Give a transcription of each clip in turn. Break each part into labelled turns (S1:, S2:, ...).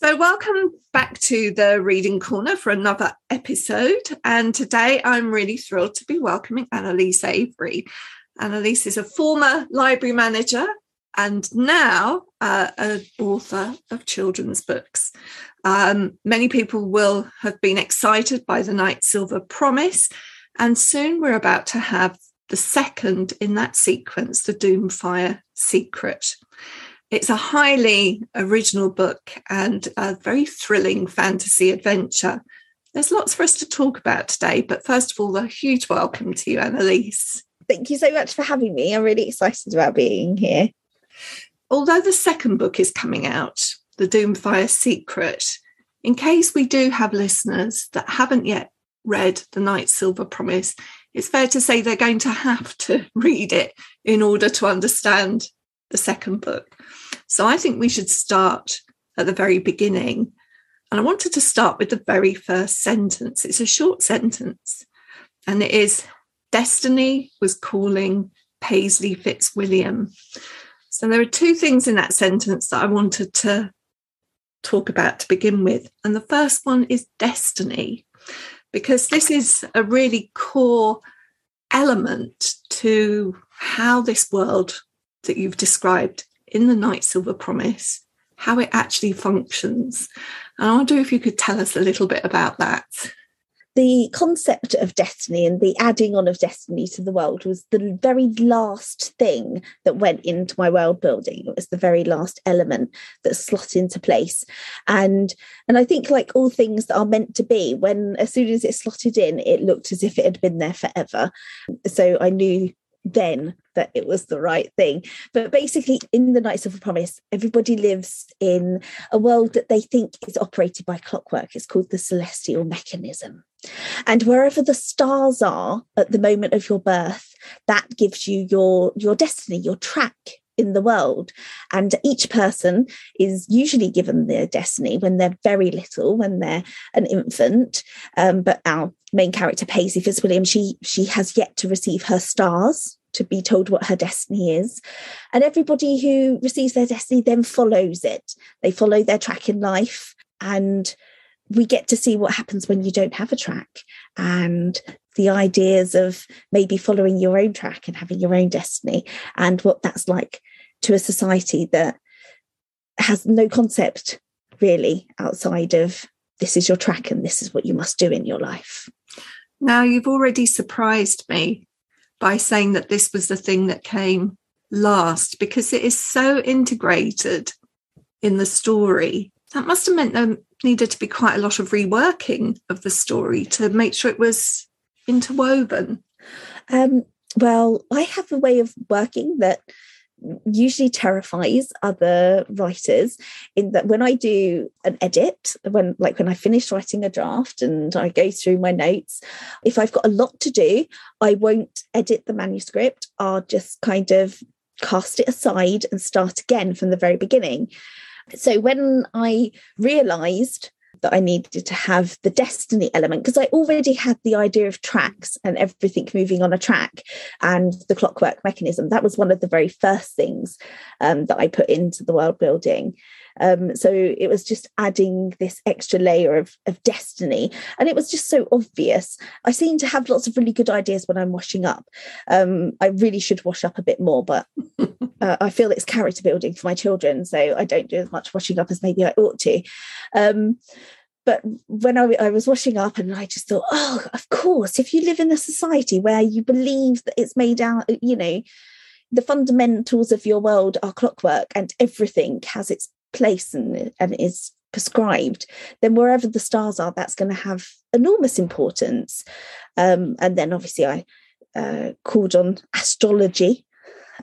S1: So, welcome back to the Reading Corner for another episode. And today I'm really thrilled to be welcoming Annaliese Avery. Annaliese is a former library manager and now uh, an author of children's books. Um, many people will have been excited by the Nightsilver Promise, and soon we're about to have the second in that sequence, The Doomfire Secret. It's a highly original book and a very thrilling fantasy adventure. There's lots for us to talk about today, but first of all, a huge welcome to you, Annaliese.
S2: Thank you so much for having me. I'm really excited about being here.
S1: Although the second book is coming out, The Doomfire Secret, in case we do have listeners that haven't yet read The Nightsilver Promise, it's fair to say they're going to have to read it in order to understand the second book. So I think we should start at the very beginning. And I wanted to start with the very first sentence. It's a short sentence, and it is Destiny was calling Paisley Fitzwilliam. So there are two things in that sentence that I wanted to talk about to begin with. And the first one is destiny, because this is a really core element to how this world that you've described in the Nightsilver Promise, how it actually functions. And I wonder if you could tell us a little bit about that.
S2: The concept of destiny and the adding on of destiny to the world was the very last thing that went into my world building. It was the very last element that slot into place. And and I think like all things that are meant to be, when as soon as it slotted in, it looked as if it had been there forever. So I knew then that it was the right thing. But basically, in the Nightsilver Promise, everybody lives in a world that they think is operated by clockwork. It's called the celestial mechanism. And wherever the stars are at the moment of your birth, that gives you your, your destiny, your track in the world. And each person is usually given their destiny when they're very little, when they're an infant. Um, but our main character, Paisley Fitzwilliam, she she has yet to receive her stars to be told what her destiny is. And everybody who receives their destiny then follows it. They follow their track in life. And we get to see what happens when you don't have a track and the ideas of maybe following your own track and having your own destiny and what that's like to a society that has no concept really outside of this is your track and this is what you must do in your life.
S1: Now, you've already surprised me by saying that this was the thing that came last because it is so integrated in the story. That must have meant there needed to be quite a lot of reworking of the story to make sure it was interwoven.
S2: Um, well, I have a way of working that usually terrifies other writers in that when I do an edit, when like when I finish writing a draft and I go through my notes, if I've got a lot to do, I won't edit the manuscript. I'll just kind of cast it aside and start again from the very beginning. So when I realized that I needed to have the destiny element because I already had the idea of tracks and everything moving on a track and the clockwork mechanism. That was one of the very first things um, that I put into the world building. Um, so it was just adding this extra layer of, of destiny. And it was just so obvious. I seem to have lots of really good ideas when I'm washing up. Um, I really should wash up a bit more, but uh, I feel it's character building for my children. So I don't do as much washing up as maybe I ought to. Um, but when I, I, was washing up and I just thought, oh, of course, if you live in a society where you believe that it's made out, you know, the fundamentals of your world are clockwork and everything has its place and, and is prescribed, then wherever the stars are, that's going to have enormous importance. Um, and then obviously I uh, called on astrology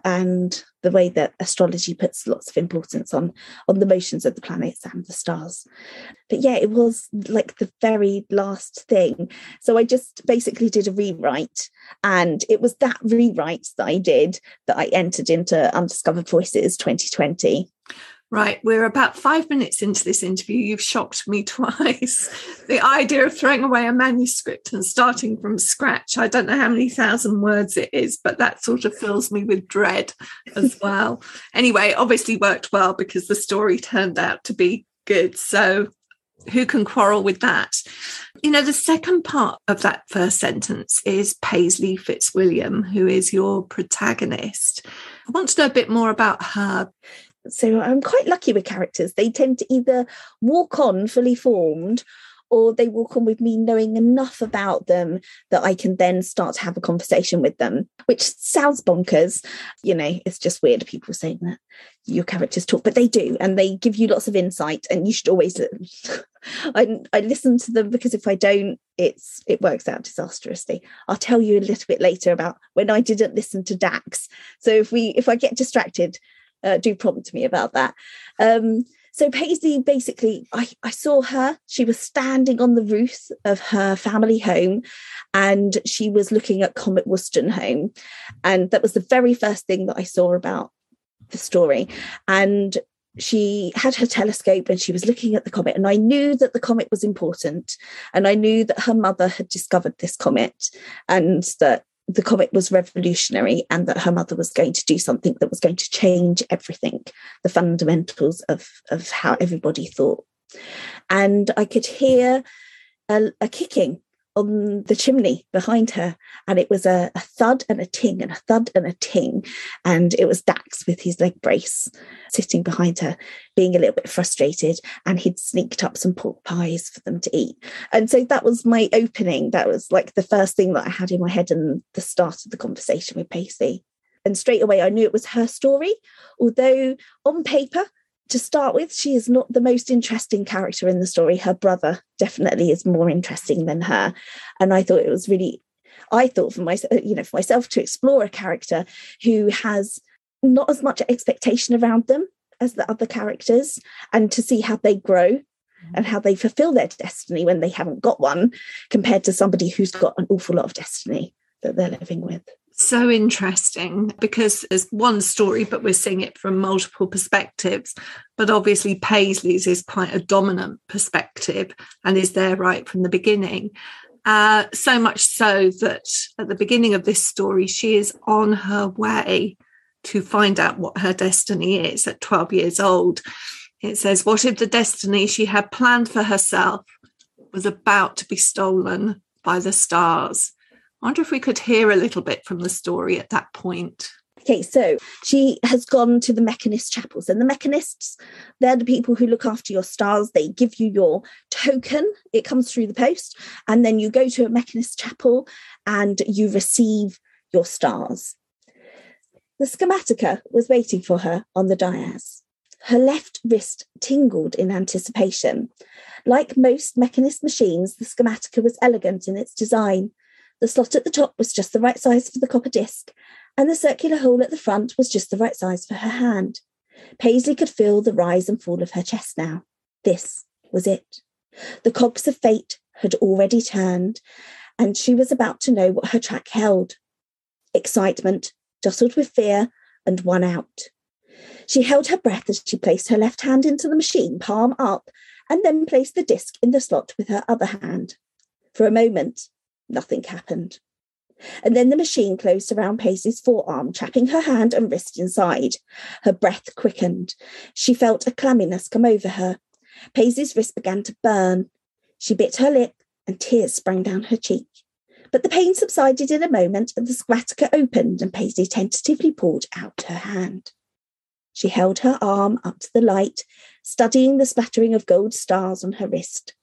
S2: and the way that astrology puts lots of importance on on the motions of the planets and the stars. But yeah it was like the very last thing. So i just basically did a rewrite and it was that rewrite that i did that i entered into undiscovered voices 2020
S1: Right, we're about five minutes into this interview. You've shocked me twice. the idea of throwing away a manuscript and starting from scratch, I don't know how many thousand words it is, but that sort of fills me with dread as well. anyway, obviously worked well because the story turned out to be Good. So who can quarrel with that? You know, the second part of that first sentence is Paisley Fitzwilliam, who is your protagonist. I want to know a bit more about her.
S2: So I'm quite lucky with characters. They tend to either walk on fully formed or they walk on with me knowing enough about them that I can then start to have a conversation with them, which sounds bonkers. You know, it's just weird people saying that your characters talk, but they do, and they give you lots of insight. And you should always, I, I listen to them because if I don't, it's it works out disastrously. I'll tell you a little bit later about when I didn't listen to Dax. So if we if I get distracted, uh, do prompt me about that. Um, so Paisley basically, I, I saw her. She was standing on the roof of her family home and she was looking at Comet Wolstenholme. And that was the very first thing that I saw about the story. And she had her telescope and she was looking at the comet and i knew that the comet was important and i knew that her mother had discovered this comet and that the comet was revolutionary and that her mother was going to do something that was going to change everything, the fundamentals of, of how everybody thought. And I could hear a, a kicking on the chimney behind her. And it was a, a, thud and a ting and a thud and a ting. And it was Dax with his leg brace sitting behind her, being a little bit frustrated. And he'd sneaked up some pork pies for them to eat. And so that was my opening. That was like the first thing that I had in my head and the start of the conversation with Paisley. And straight away, I knew it was her story, although on paper, to start with, she is not the most interesting character in the story. Her brother definitely is more interesting than her. And I thought it was really, I thought for myself, uh, you know, for myself to explore a character who has not as much expectation around them as the other characters and to see how they grow mm-hmm. and how they fulfill their destiny when they haven't got one compared to somebody who's got an awful lot of destiny that they're living with
S1: so interesting because there's one story, but we're seeing it from multiple perspectives. But obviously, Paisley's is quite a dominant perspective and is there right from the beginning. Uh, so much so that at the beginning of this story, she is on her way to find out what her destiny is at 12 years old. It says, What if the destiny she had planned for herself was about to be stolen by the stars? Wonder if we could hear a little bit from the story at that point.
S2: Okay, so she has gone to the Mechanist chapels, and the Mechanists, they're the people who look after your stars. They give you your token, it comes through the post, and then you go to a Mechanist chapel and you receive your stars. The schematica was waiting for her on the dais. Her left wrist tingled in anticipation. Like most Mechanist machines, the schematica was elegant in its design. The slot at the top was just the right size for the copper disc, and the circular hole at the front was just the right size for her hand. Paisley could feel the rise and fall of her chest now. This was it. The cogs of fate had already turned, and she was about to know what her track held. Excitement, jostled with fear, and won out. She held her breath as she placed her left hand into the machine, palm up, and then placed the disc in the slot with her other hand. For a moment, Nothing happened. And then the machine closed around Paisley's forearm, trapping her hand and wrist inside. Her breath quickened. She felt a clamminess come over her. Paisley's wrist began to burn. She bit her lip and tears sprang down her cheek. But the pain subsided in a moment and the schematica opened and Paisley tentatively pulled out her hand. She held her arm up to the light, studying the splattering of gold stars on her wrist.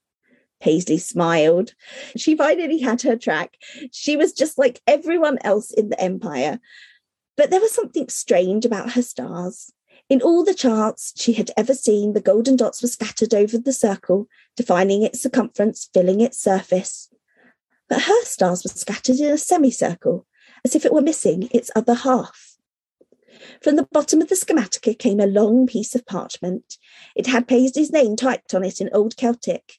S2: Paisley smiled. She finally had her track. She was just like everyone else in the Empire. But there was something strange about her stars. In all the charts she had ever seen, the golden dots were scattered over the circle, defining its circumference, filling its surface. But her stars were scattered in a semicircle, as if it were missing its other half. From the bottom of the schematica came a long piece of parchment. It had Paisley's name typed on it in Old Celtic.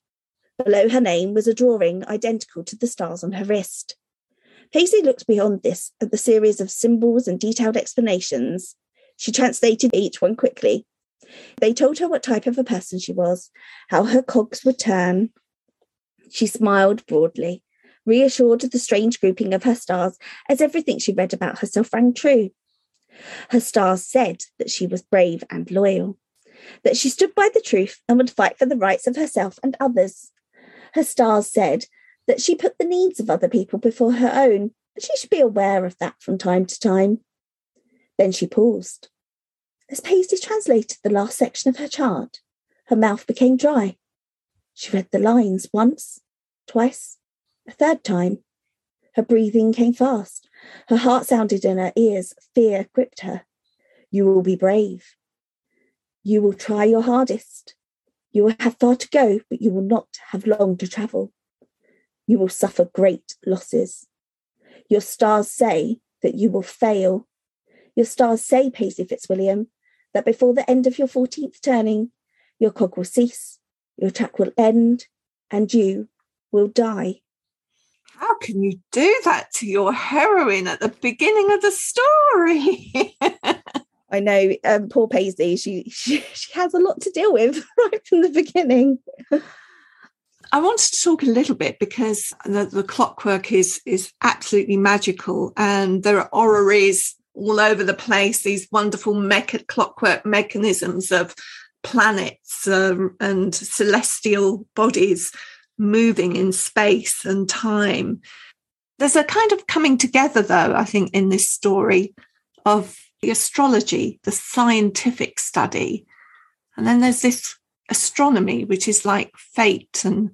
S2: Below her name was a drawing identical to the stars on her wrist. Paisley looked beyond this at the series of symbols and detailed explanations. She translated each one quickly. They told her what type of a person she was, how her cogs would turn. She smiled broadly, reassured of the strange grouping of her stars, as everything she read about herself rang true. Her stars said that she was brave and loyal. that she stood by the truth and would fight for the rights of herself and others. Her stars said that she put the needs of other people before her own, and she should be aware of that from time to time. Then she paused. As Paisley translated the last section of her chart, her mouth became dry. She read the lines once, twice, a third time. Her breathing came fast. Her heart sounded in her ears. Fear gripped her. You will be brave. You will try your hardest. You will have far to go, but you will not have long to travel. You will suffer great losses. Your stars say that you will fail. Your stars say, Paisley Fitzwilliam, that before the end of your 14th turning, your cog will cease, your track will end, and you will die.
S1: How can you do that to your heroine at the beginning of the story?
S2: I know, um, poor Paisley, she, she she has a lot to deal with right from the beginning.
S1: I wanted to talk a little bit because the, the, clockwork is is absolutely magical, and there are orreries all over the place. These wonderful mecha- clockwork mechanisms of planets uh, and celestial bodies moving in space and time. There's a kind of coming together, though, I think, in this story of the astrology, the scientific study. And then there's this astronomy, which is like fate and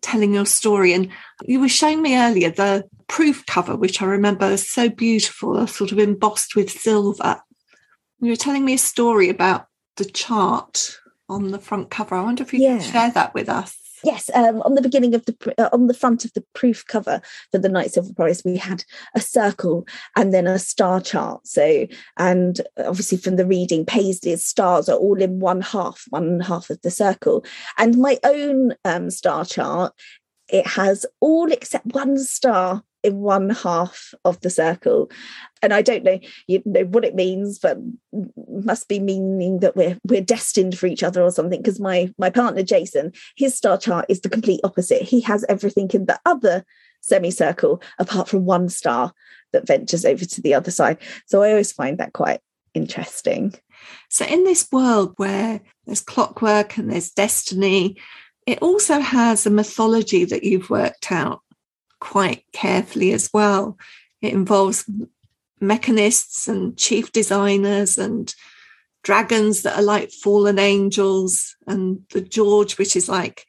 S1: telling your story. And you were showing me earlier the proof cover, which I remember is so beautiful, sort of embossed with silver. You were telling me a story about the chart on the front cover. I wonder if you yeah. can share that with us.
S2: Yes, um, on the beginning of the uh, on the front of the proof cover for the Nightsilver Promise, we had a circle and then a star chart. So, and obviously from the reading, Paisley's stars are all in one half, one half of the circle. And my own um, star chart, it has all except one star in one half of the circle. And i don't know you know what it means but must be meaning that we're we're destined for each other or something because my my partner jason his star chart is the complete opposite. He has everything in the other semicircle apart from one star that ventures over to the other side. So i always find that quite interesting.
S1: So in this world where there's clockwork and there's destiny it also has a mythology that you've worked out quite carefully as well. It involves mechanists and chief designers and dragons that are like fallen angels and the George, which is like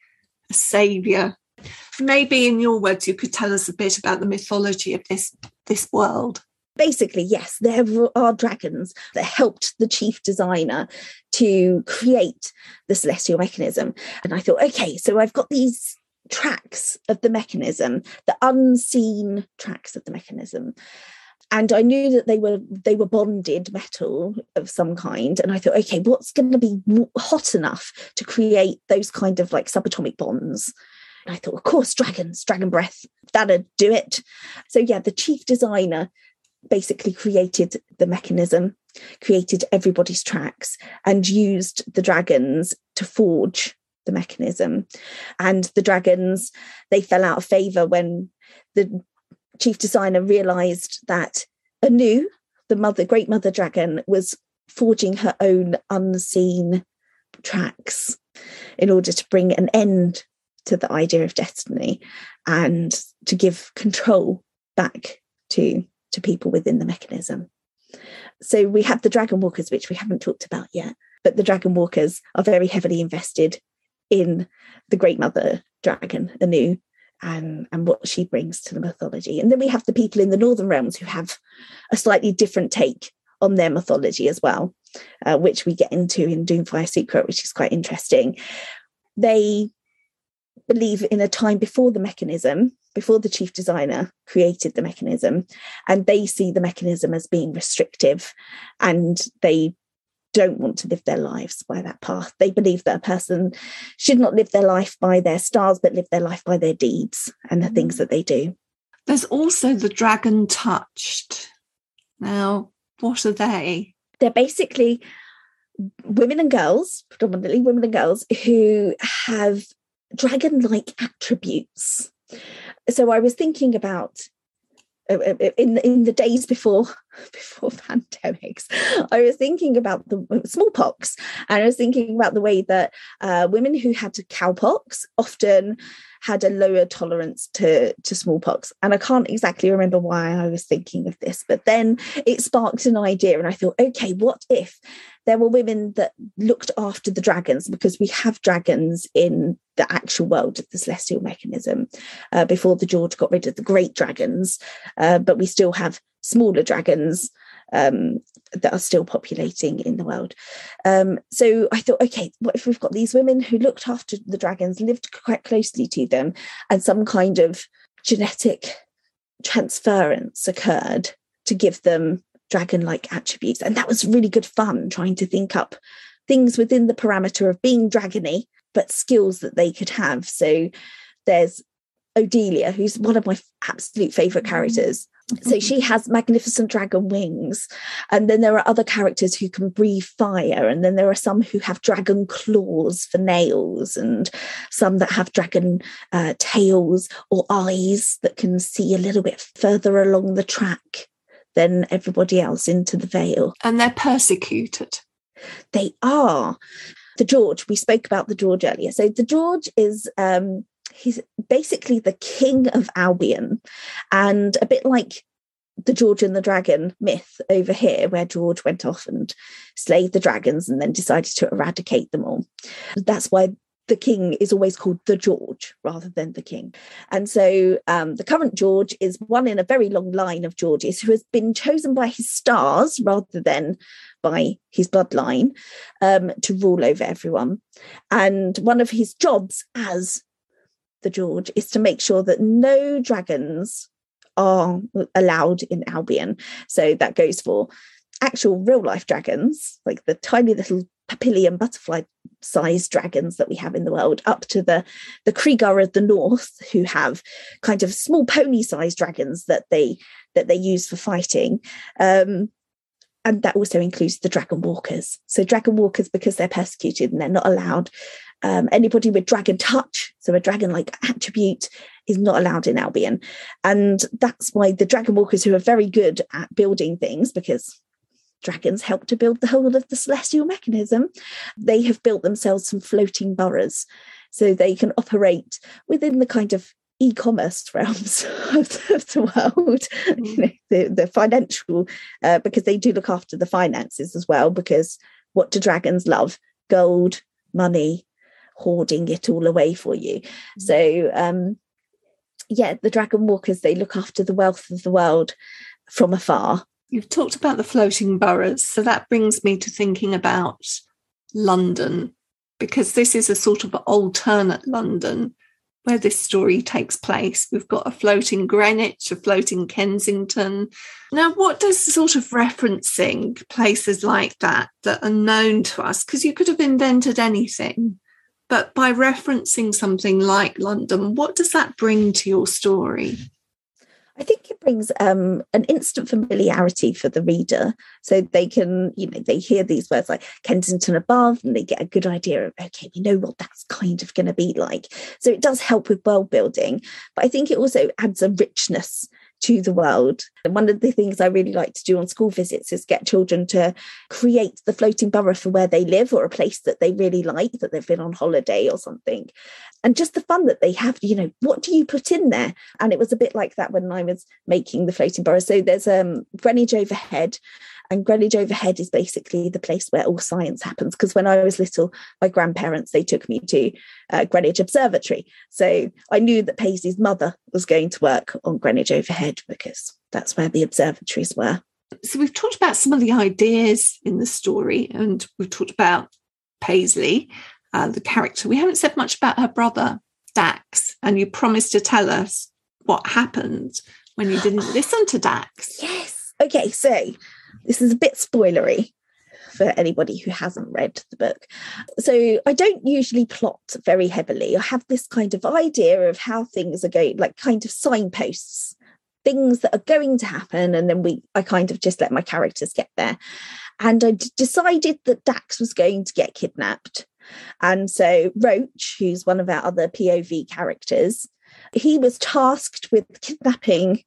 S1: a savior. Maybe in your words, you could tell us a bit about the mythology of this this world.
S2: Basically, yes, there are dragons that helped the chief designer to create the celestial mechanism. And I thought, okay, so I've got these tracks of the mechanism, the unseen tracks of the mechanism. And I knew that they were they were bonded metal of some kind, and I thought, okay, what's going to be hot enough to create those kind of like subatomic bonds? And I thought, of course, dragons, dragon breath, that'd do it. So yeah, the chief designer basically created the mechanism, created everybody's tracks, and used the dragons to forge the mechanism. And the dragons, they fell out of favor when the chief designer realized that Anu, the mother, great mother dragon, was forging her own unseen tracks in order to bring an end to the idea of destiny and to give control back to to people within the mechanism. So we have the dragon walkers, which we haven't talked about yet, but the dragon walkers are very heavily invested in the great mother dragon, Anu, and, and what she brings to the mythology. And then we have the people in the northern realms who have a slightly different take on their mythology as well, uh, which we get into in Doomfire Secret, which is quite interesting. They believe in a time before the mechanism, before the chief designer created the mechanism, and they see the mechanism as being restrictive and they don't want to live their lives by that path. They believe that a person should not live their life by their stars, but live their life by their deeds and the things mm. that they do.
S1: There's also the dragon touched. Now, what are they?
S2: They're basically women and girls, predominantly women and girls, who have dragon like attributes. So I was thinking about in in the days before before pandemics, I was thinking about the uh, smallpox, and I was thinking about the way that uh, women who had cowpox often had a lower tolerance to, to smallpox. And I can't exactly remember why I was thinking of this, but then it sparked an idea, and I thought, okay, what if there were women that looked after the dragons because we have dragons in the actual world of the celestial mechanism uh, before the George got rid of the great dragons, uh, but we still have smaller dragons um, that are still populating in the world. Um, so I thought, okay, what if we've got these women who looked after the dragons, lived quite closely to them, and some kind of genetic transference occurred to give them dragon like attributes. And that was really good fun trying to think up things within the parameter of being dragony, but skills that they could have. So there's Odelia, who's one of my absolute favorite characters. So she has magnificent dragon wings. And then there are other characters who can breathe fire. And then there are some who have dragon claws for nails, and some that have dragon uh, tails or eyes that can see a little bit further along the track than everybody else into the Vale.
S1: And they're persecuted.
S2: They are. The George, we spoke about the George earlier. So the George is um he's basically the king of Albion and a bit like the George and the Dragon myth over here, where George went off and slayed the dragons and then decided to eradicate them all. That's why the king is always called the George rather than the king. And so um, the current George is one in a very long line of Georges who has been chosen by his stars rather than by his bloodline um, to rule over everyone. And one of his jobs as the George is to make sure that no dragons are allowed in Albion. So that goes for actual real life dragons, like the tiny little papillion butterfly sized dragons that we have in the world, up to the the Krieger of the North, who have kind of small pony sized dragons that they that they use for fighting. Um, and that also includes the dragon walkers. So dragon walkers, because they're persecuted and they're not allowed, um, anybody with dragon touch, so a dragon like attribute, is not allowed in Albion. And that's why the dragon walkers who are very good at building things, because dragons help to build the whole of the celestial mechanism, they have built themselves some floating boroughs so they can operate within the kind of e-commerce realms of the, world mm. you know, the, the financial uh, because they do look after the finances as well because what do dragons love gold money hoarding it all away for you mm. so um yeah the dragon walkers they look after the wealth of the world from afar
S1: You've talked about the floating boroughs. So that brings me to thinking about London, because this is a sort of alternate London where this story takes place. We've got a floating Greenwich, a floating Kensington. Now, what does sort of referencing places like that that are known to us? Because you could have invented anything, but by referencing something like London, what does that bring to your story?
S2: I think it brings um, an instant familiarity for the reader. So they can, you know, they hear these words like Kensington above and they get a good idea of, okay, we know what that's kind of going to be like. So it does help with world building. But I think it also adds a richness to the world. And one of the things I really like to do on school visits is get children to create the floating borough for where they live or a place that they really like, that they've been on holiday or something. And just the fun that they have, you know, what do you put in there? And it was a bit like that when I was making the floating borough. So there's um Greenwich overhead and Greenwich Overhead is basically the place where all science happens. Because when I was little, my grandparents they took me to uh, Greenwich Observatory, so I knew that Paisley's mother was going to work on Greenwich Overhead because that's where the observatories were.
S1: So we've talked about some of the ideas in the story, and we've talked about Paisley, uh, the character. We haven't said much about her brother Dax, and you promised to tell us what happened when you didn't listen to Dax.
S2: Yes. Okay, so this is a bit spoilery for anybody who hasn't read the book. So I don't usually plot very heavily. I have this kind of idea of how things are going, like kind of signposts, things that are going to happen, and then we I kind of just let my characters get there. And I d- decided that Dax was going to get kidnapped. And so Roach, who's one of our other POV characters, he was tasked with kidnapping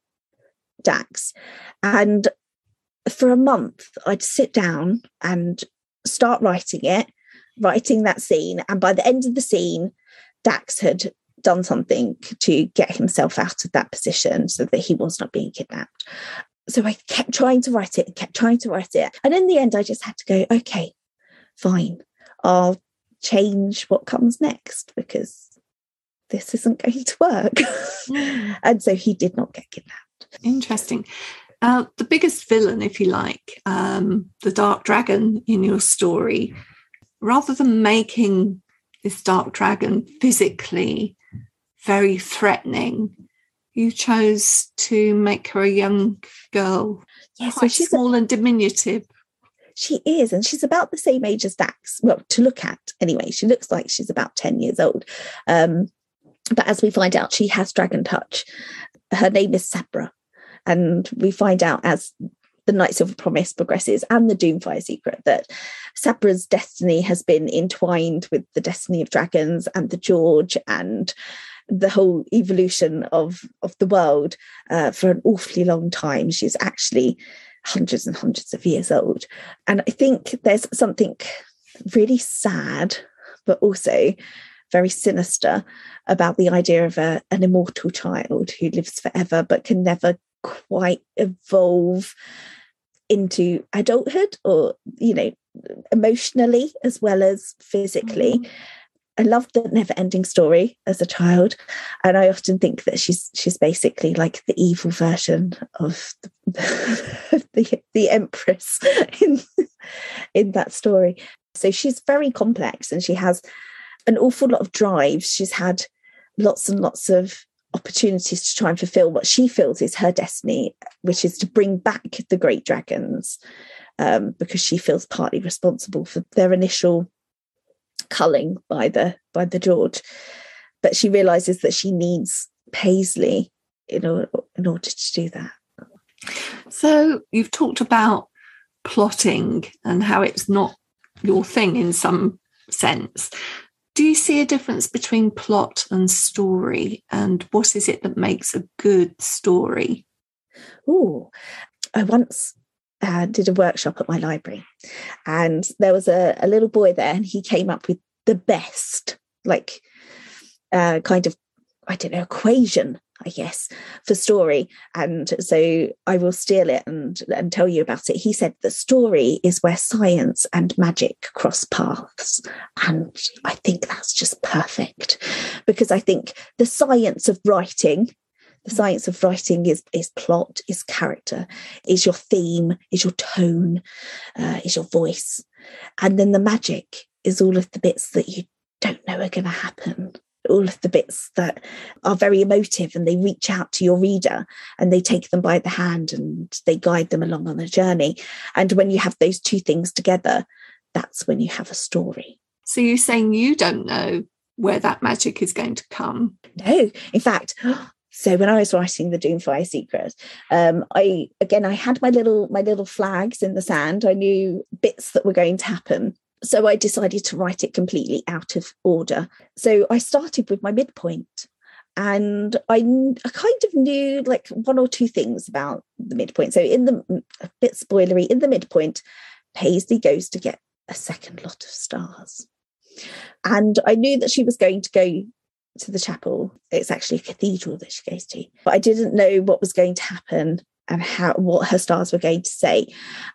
S2: Dax. And for a month, I'd sit down and start writing it, writing that scene. And by the end of the scene, Dax had done something to get himself out of that position so that he was not being kidnapped. So I kept trying to write it and kept trying to write it. And in the end, I just had to go, okay, fine, I'll change what comes next because this isn't going to work. Mm. and so he did not get kidnapped.
S1: Interesting. Uh, the biggest villain, if you like, um, the dark dragon in your story, rather than making this dark dragon physically very threatening, you chose to make her a young girl, yeah, quite so small a, and diminutive.
S2: She is, and she's about the same age as Dax. Well, to look at anyway, she looks like she's about 10 years old. Um, but as we find out, she has dragon touch. Her name is Sabra. And we find out as the Nightsilver Promise progresses and the Doomfire secret that Sabra's destiny has been entwined with the destiny of dragons and the George and the whole evolution of, of the world uh, for an awfully long time. She's actually hundreds and hundreds of years old. And I think there's something really sad, but also very sinister about the idea of a, an immortal child who lives forever but can never quite evolve into adulthood or you know emotionally as well as physically mm-hmm. I loved the never ending story as a child. And I often think that she's she's basically like the evil version of the, the, the empress in, in that story. So she's very complex and she has an awful lot of drives. She's had lots and lots of opportunities to try and fulfill what she feels is her destiny, which is to bring back the great dragons, um, because she feels partly responsible for their initial culling by the by the George. But she realizes that she needs Paisley in order, in order to do that.
S1: So you've talked about plotting and how it's not your thing in some sense. Do you see a difference between plot and story? And what is it that makes a good story?
S2: Oh, I once uh, did a workshop at my library, and there was a, a little boy there, and he came up with the best, like, uh, kind of, I don't know, equation I guess, for story. And so I will steal it and, and tell you about it. He said the story is where science and magic cross paths. And I think that's just perfect because I think the science of writing the science of writing is is plot is character is your theme is your tone uh, is your voice and then the magic is all of the bits that you don't know are going to happen all of the bits that are very emotive and they reach out to your reader and they take them by the hand and they guide them along on a journey. And when you have those two things together, that's when you have a story.
S1: So you're saying you don't know where that magic is going to come?
S2: No. In fact, so when I was writing the Doomfire Secret, um, I again I had my little my little flags in the sand. I knew bits that were going to happen so I decided to write it completely out of order. So I started with my midpoint. And I, I kind of knew like one or two things about the midpoint. So, in the a bit spoilery, in the midpoint, Paisley goes to get a second lot of stars. And I knew that she was going to go to the chapel. It's actually a cathedral that she goes to, but I didn't know what was going to happen and how what her stars were going to say.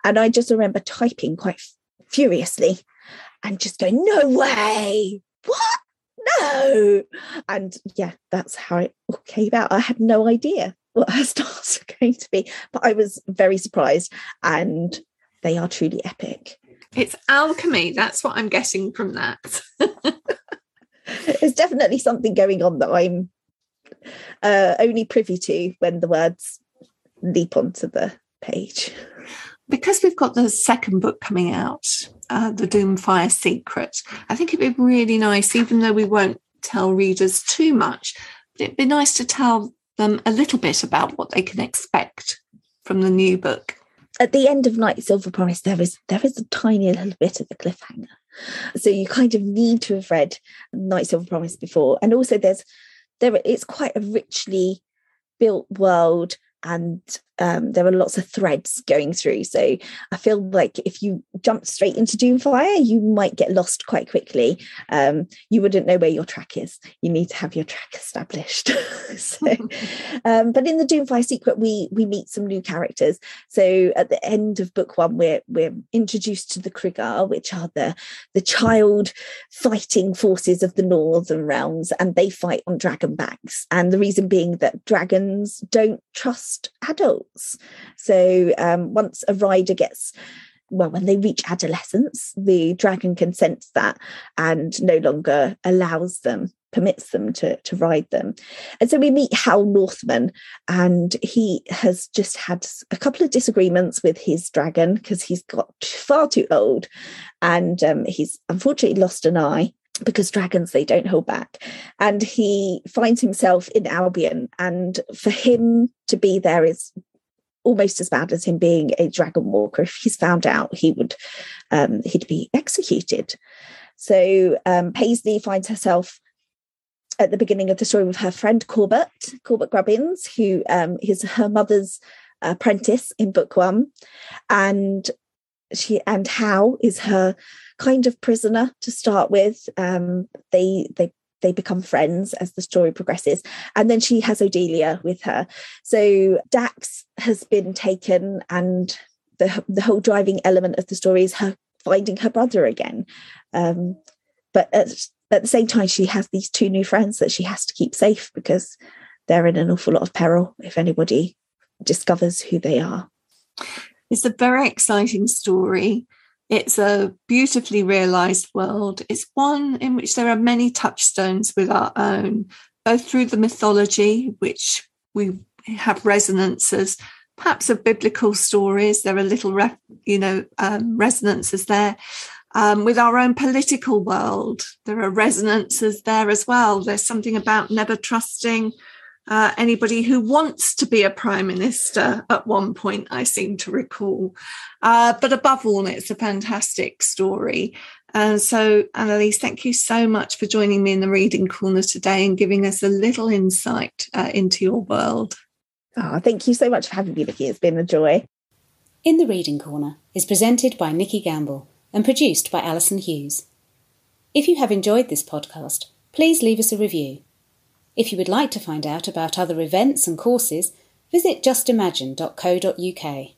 S2: And I just remember typing quite furiously and just going, no way, what? No. And yeah, that's how it came out. I had no idea what her stars were going to be, but I was very surprised and they are truly epic.
S1: It's alchemy. That's what I'm getting from that.
S2: There's definitely something going on that I'm uh, only privy to when the words leap onto the page
S1: because we've got the second book coming out, uh, The Doomfire Secret, I think it'd be really nice, even though we won't tell readers too much, but it'd be nice to tell them a little bit about what they can expect from the new book.
S2: At the end of Nightsilver Promise, there is there is a tiny little bit of a cliffhanger. So you kind of need to have read Nightsilver Promise before. And also there's there it's quite a richly built world and um, there are lots of threads going through. So I feel like if you jumped straight into Doomfire, you might get lost quite quickly. Um, you wouldn't know where your track is. You need to have your track established. so, um, but in the Doomfire Secret, we we meet some new characters. So at the end of book one, we're we're introduced to the Krieger, which are the the child fighting forces of the Northern realms, and they fight on dragon backs. And the reason being that dragons don't trust adults. So um, once a rider gets well, when they reach adolescence, the dragon can sense that and no longer allows them, permits them to, to ride them. And so we meet Hal Northman, and he has just had a couple of disagreements with his dragon because he's got far too old and um, he's unfortunately lost an eye because dragons they don't hold back and he finds himself in albion and for him to be there is almost as bad as him being a dragon walker. If he's found out he would um, he'd be executed. So um, paisley finds herself at the beginning of the story with her friend corbett corbett grubbins who um, is her mother's apprentice in book one. And she and Hal is her kind of prisoner to start with. Um, they they they become friends as the story progresses, and then she has Odelia with her. So Dax has been taken, and the the whole driving element of the story is her finding her brother again. Um, but at, at the same time, she has these two new friends that she has to keep safe because they're in an awful lot of peril if anybody discovers who they are.
S1: It's a very exciting story. It's a beautifully realized world. It's one in which there are many touchstones with our own, both through the mythology, which we have resonances, perhaps of biblical stories. There are little, you know, um, resonances there. Um, with our own political world, there are resonances there as well. There's something about never trusting uh, anybody who wants to be a prime minister at one point, I seem to recall. Uh, but above all, it's a fantastic story. And so, Annaliese, thank you so much for joining me in the reading corner today and giving us a little insight uh, into your world.
S2: Oh, thank you so much for having me, Nikki. It's been a joy.
S3: In the Reading Corner is presented by Nikki Gamble and produced by Alison Hughes. If you have enjoyed this podcast, please leave us a review if you would like to find out about other events and courses, visit justimagine.co.uk.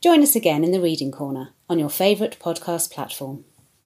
S3: Join us again in the Reading Corner on your favourite podcast platform.